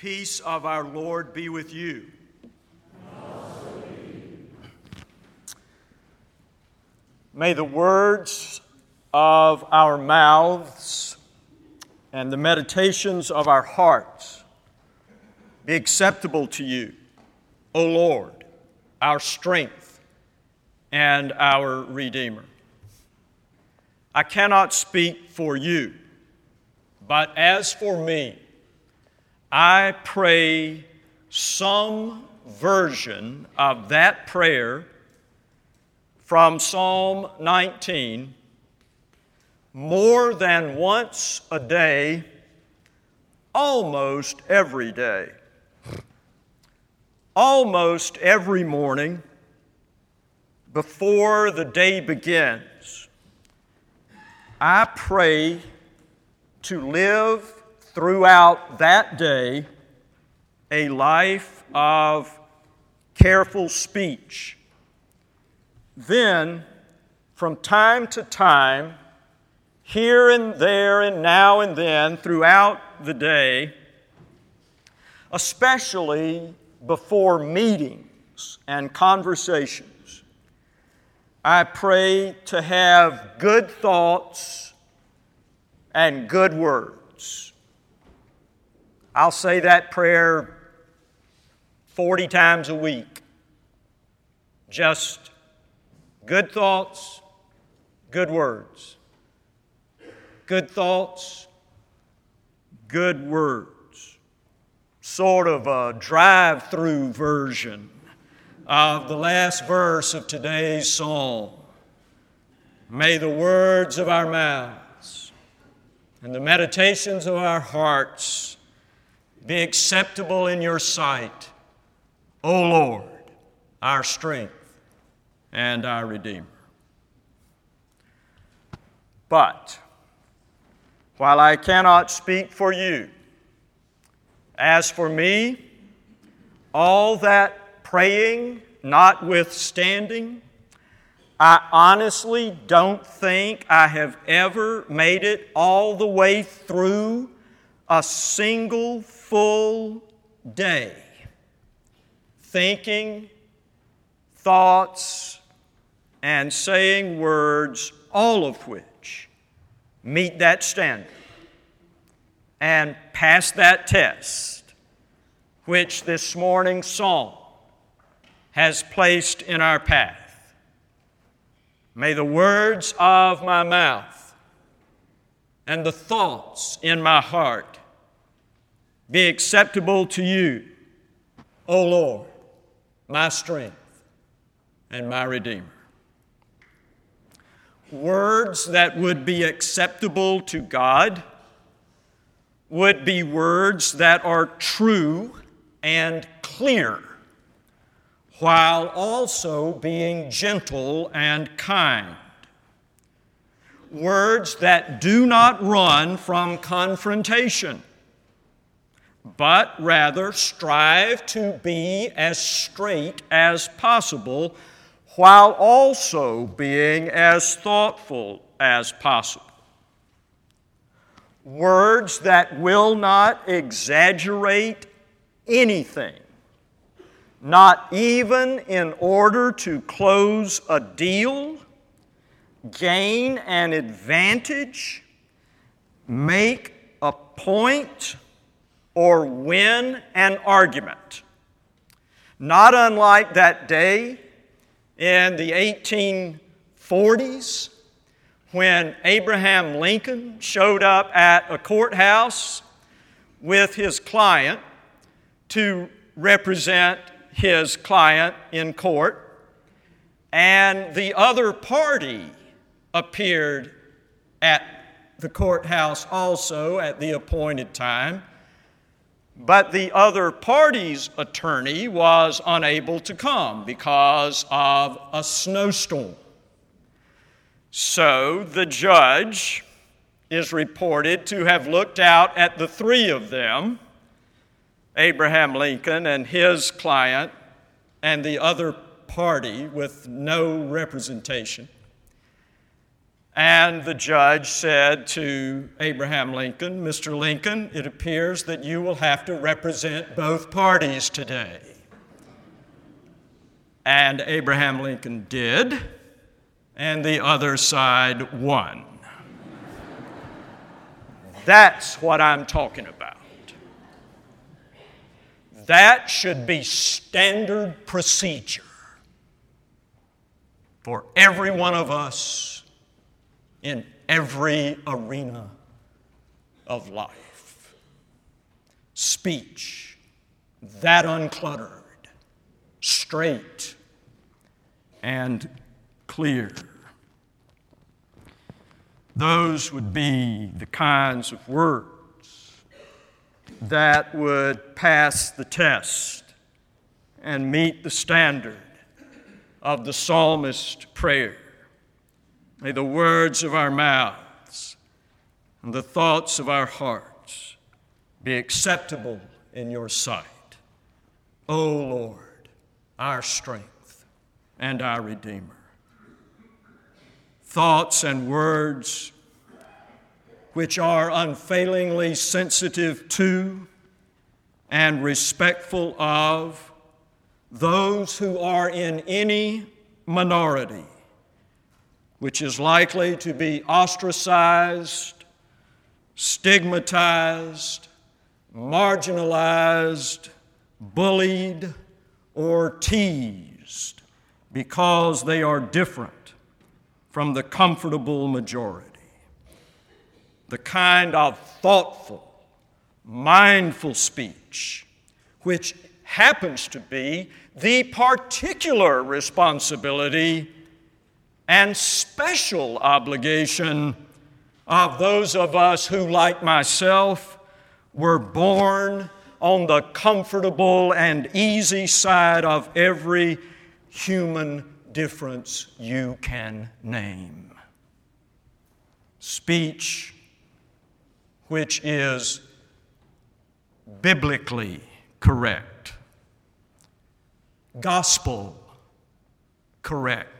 peace of our Lord be with you. May the words of our mouths and the meditations of our hearts be acceptable to you, O Lord, our strength and our Redeemer. I cannot speak for you, but as for me, I pray some version of that prayer from Psalm 19 more than once a day, almost every day. Almost every morning before the day begins, I pray to live throughout that day a life of careful speech. Then, from time to time, here and there and now and then throughout the day, especially before meetings and conversations, I pray to have good thoughts and good words. I'll say that prayer 40 times a week. Just good thoughts, good words. Good thoughts, good words. Sort of a drive through version of the last verse of today's psalm. May the words of our mouths and the meditations of our hearts be acceptable in your sight, O Lord, our strength and our Redeemer. But while I cannot speak for you, as for me, all that praying notwithstanding, I honestly don't think I have ever made it all the way through a single full day thinking, thoughts, and saying words, all of which meet that standard and pass that test, which this morning's psalm has placed in our path. May the words of my mouth and the thoughts in my heart be acceptable to you, O Lord, my strength and my Redeemer. Words that would be acceptable to God would be words that are true and clear, while also being gentle and kind. Words that do not run from confrontation but rather strive to be as straight as possible while also being as thoughtful as possible. Words that will not exaggerate anything, not even in order to close a deal, gain an advantage, make a point or win an argument. Not unlike that day in the 1840s when Abraham Lincoln showed up at a courthouse with his client to represent his client in court, and the other party appeared at the courthouse also at the appointed time but the other party's attorney was unable to come because of a snowstorm. So the judge is reported to have looked out at the three of them Abraham Lincoln and his client, and the other party with no representation And the judge said to Abraham Lincoln, Mr. Lincoln, it appears that you will have to represent both parties today. And Abraham Lincoln did, and the other side won. That's what I'm talking about. That should be standard procedure for every one of us in every arena of life. Speech that uncluttered, straight, and clear. Those would be the kinds of words that would pass the test and meet the standard of the psalmist prayer. May the words of our mouths and the thoughts of our hearts be acceptable in your sight. O Lord, our strength and our Redeemer. Thoughts and words which are unfailingly sensitive to and respectful of those who are in any minority, which is likely to be ostracized, stigmatized, marginalized, bullied, or teased because they are different from the comfortable majority. The kind of thoughtful, mindful speech, which happens to be the particular responsibility and special obligation of those of us who, like myself, were born on the comfortable and easy side of every human difference you can name. Speech which is biblically correct, gospel correct,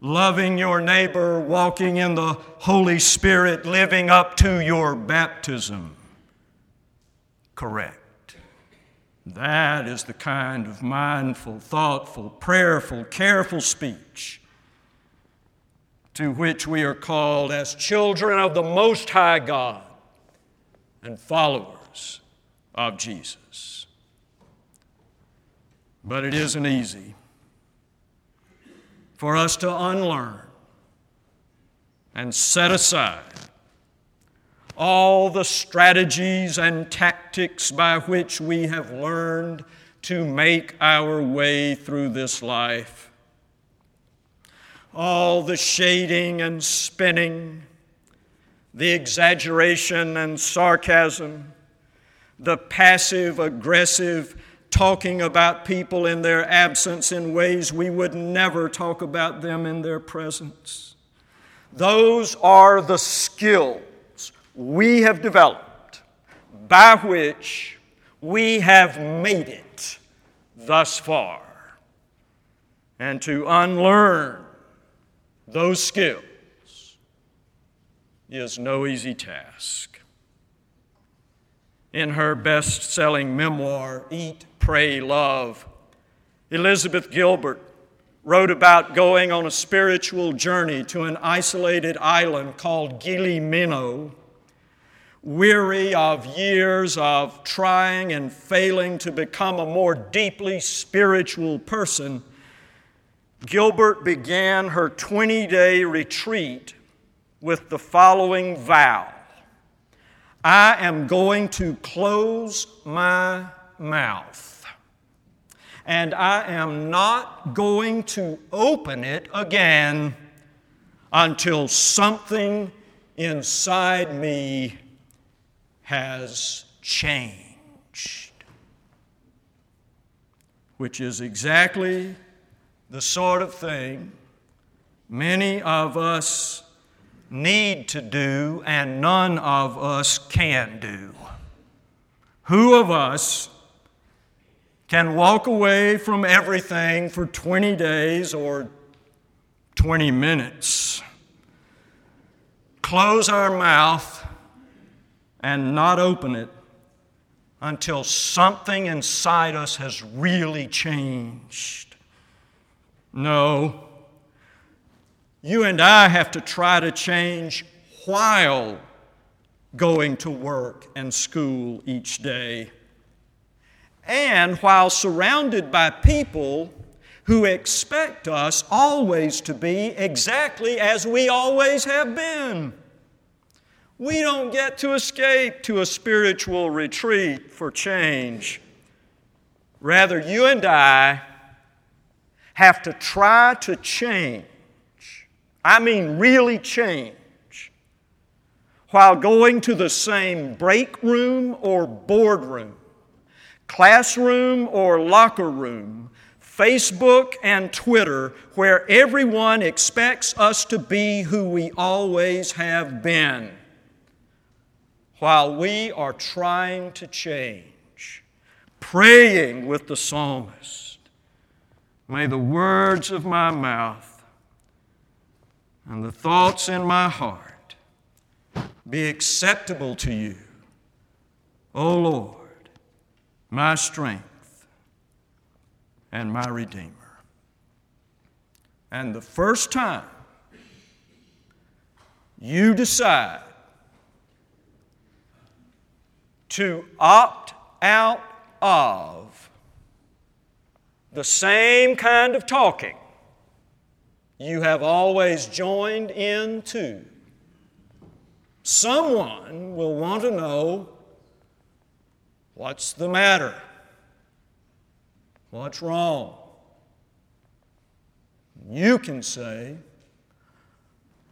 loving your neighbor, walking in the Holy Spirit, living up to your baptism correct. That is the kind of mindful, thoughtful, prayerful, careful speech to which we are called as children of the Most High God and followers of Jesus. But it isn't easy for us to unlearn and set aside all the strategies and tactics by which we have learned to make our way through this life. All the shading and spinning, the exaggeration and sarcasm, the passive aggressive talking about people in their absence in ways we would never talk about them in their presence. Those are the skills we have developed by which we have made it thus far. And to unlearn those skills is no easy task. In her best selling memoir, Eat, Pray, Love, Elizabeth Gilbert wrote about going on a spiritual journey to an isolated island called Gili Meno, weary of years of trying and failing to become a more deeply spiritual person Gilbert began her 20 day retreat with the following vow. I am going to close my mouth, and I am not going to open it again until something inside me has changed. Which is exactly the sort of thing many of us need to do and none of us can do. Who of us can walk away from everything for 20 days or 20 minutes close our mouth and not open it until something inside us has really changed. No. You and I have to try to change while going to work and school each day. And while surrounded by people who expect us always to be exactly as we always have been. We don't get to escape to a spiritual retreat for change. Rather, you and I have to try to change. I mean, really change. While going to the same break room or boardroom, classroom or locker room, Facebook and Twitter, where everyone expects us to be who we always have been while we are trying to change, praying with the psalmist. May the words of my mouth and the thoughts in my heart be acceptable to you, O Lord, my strength and my Redeemer. And the first time you decide to opt out of the same kind of talking you have always joined into. Someone will want to know what's the matter? What's wrong? You can say,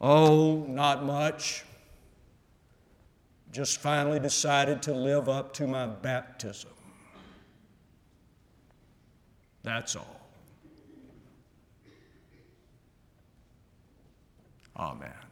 Oh, not much just finally decided to live up to my baptism. That's all. Amen.